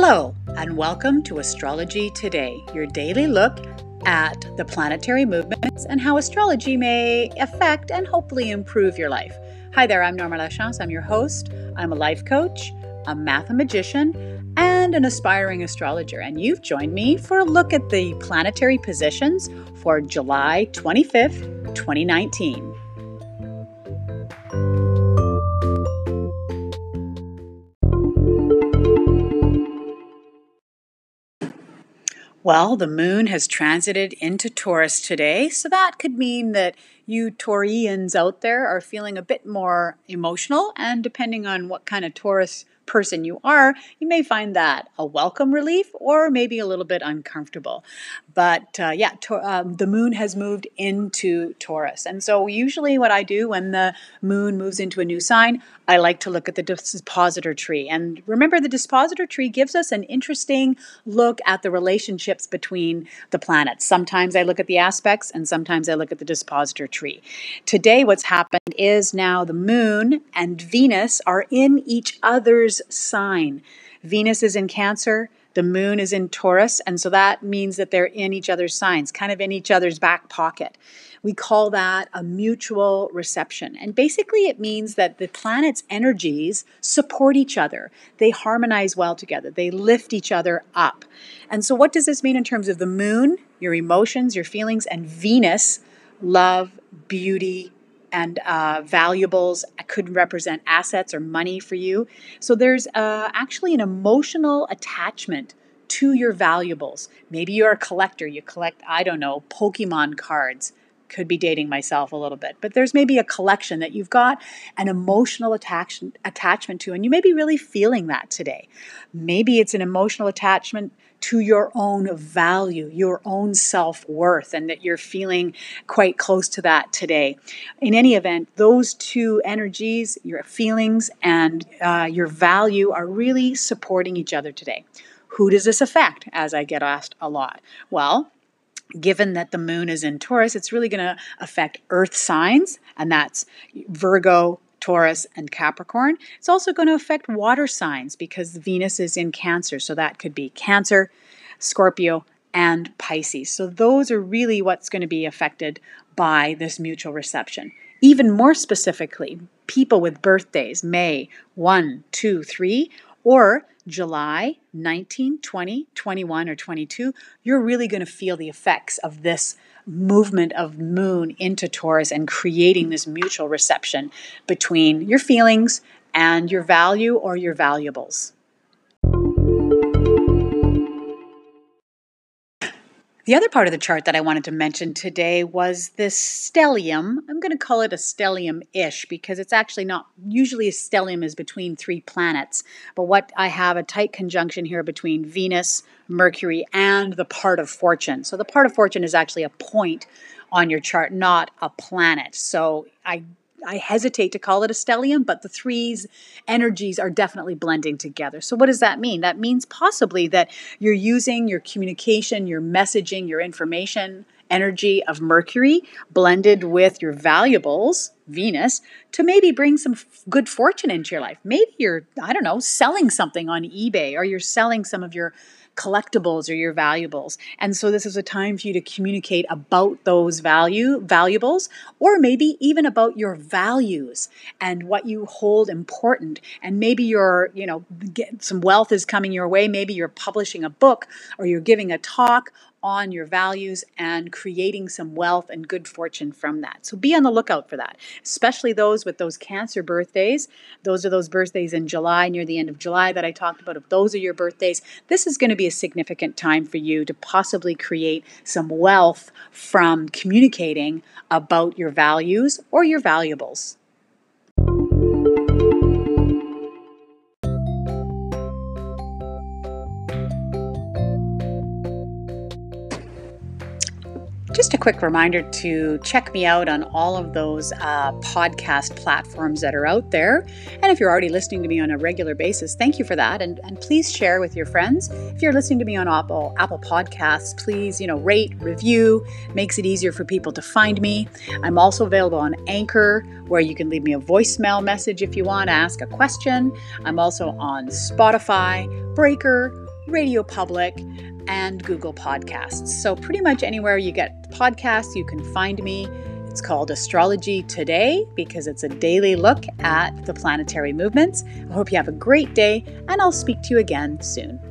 Hello, and welcome to Astrology Today, your daily look at the planetary movements and how astrology may affect and hopefully improve your life. Hi there, I'm Norma Lachance. I'm your host. I'm a life coach, a mathemagician, and an aspiring astrologer. And you've joined me for a look at the planetary positions for July 25th, 2019. Well, the moon has transited into Taurus today, so that could mean that you Taurians out there are feeling a bit more emotional, and depending on what kind of Taurus person you are, you may find that a welcome relief or maybe a little bit uncomfortable. But uh, yeah, to, um, the moon has moved into Taurus. And so, usually, what I do when the moon moves into a new sign, I like to look at the dispositor tree. And remember, the dispositor tree gives us an interesting look at the relationships between the planets. Sometimes I look at the aspects, and sometimes I look at the dispositor tree. Today, what's happened is now the moon and Venus are in each other's sign. Venus is in Cancer, the moon is in Taurus, and so that means that they're in each other's signs, kind of in each other's back pocket. We call that a mutual reception. And basically, it means that the planet's energies support each other. They harmonize well together, they lift each other up. And so, what does this mean in terms of the moon, your emotions, your feelings, and Venus, love, beauty, and uh, valuables could represent assets or money for you. So there's uh, actually an emotional attachment to your valuables. Maybe you're a collector, you collect, I don't know, Pokemon cards. Could be dating myself a little bit, but there's maybe a collection that you've got an emotional attachment attachment to, and you may be really feeling that today. Maybe it's an emotional attachment to your own value, your own self worth, and that you're feeling quite close to that today. In any event, those two energies, your feelings and uh, your value, are really supporting each other today. Who does this affect? As I get asked a lot. Well, given that the moon is in Taurus, it's really going to affect earth signs, and that's Virgo, Taurus, and Capricorn. It's also going to affect water signs because Venus is in Cancer. So that could be Cancer, Scorpio, and Pisces. So those are really what's going to be affected by this mutual reception. Even more specifically, people with birthdays May 1, 2, 3, or July 19, 20, 21, or 22, you're really going to feel the effects of this movement of moon into Taurus and creating this mutual reception between your feelings and your value or your valuables. The other part of the chart that I wanted to mention today was this stellium. I'm going to call it a stellium ish because it's actually not, usually a stellium is between three planets. But what I have a tight conjunction here between Venus, Mercury, and the part of fortune. So the part of fortune is actually a point on your chart, not a planet. So I I hesitate to call it a stellium, but the three's energies are definitely blending together. So, what does that mean? That means possibly that you're using your communication, your messaging, your information energy of Mercury blended with your valuables, Venus, to maybe bring some f- good fortune into your life. Maybe you're, I don't know, selling something on eBay or you're selling some of your collectibles or your valuables. And so this is a time for you to communicate about those value valuables or maybe even about your values and what you hold important. And maybe you're, you know, some wealth is coming your way, maybe you're publishing a book or you're giving a talk on your values and creating some wealth and good fortune from that. So be on the lookout for that, especially those with those Cancer birthdays. Those are those birthdays in July, near the end of July that I talked about. If those are your birthdays, this is going to be a significant time for you to possibly create some wealth from communicating about your values or your valuables. Just a quick reminder to check me out on all of those uh, podcast platforms that are out there. And if you're already listening to me on a regular basis, thank you for that. And, and please share with your friends. If you're listening to me on Apple, Apple Podcasts, please, you know, rate, review, makes it easier for people to find me. I'm also available on Anchor, where you can leave me a voicemail message if you want to ask a question. I'm also on Spotify, Breaker, Radio Public, and Google Podcasts. So, pretty much anywhere you get podcasts, you can find me. It's called Astrology Today because it's a daily look at the planetary movements. I hope you have a great day, and I'll speak to you again soon.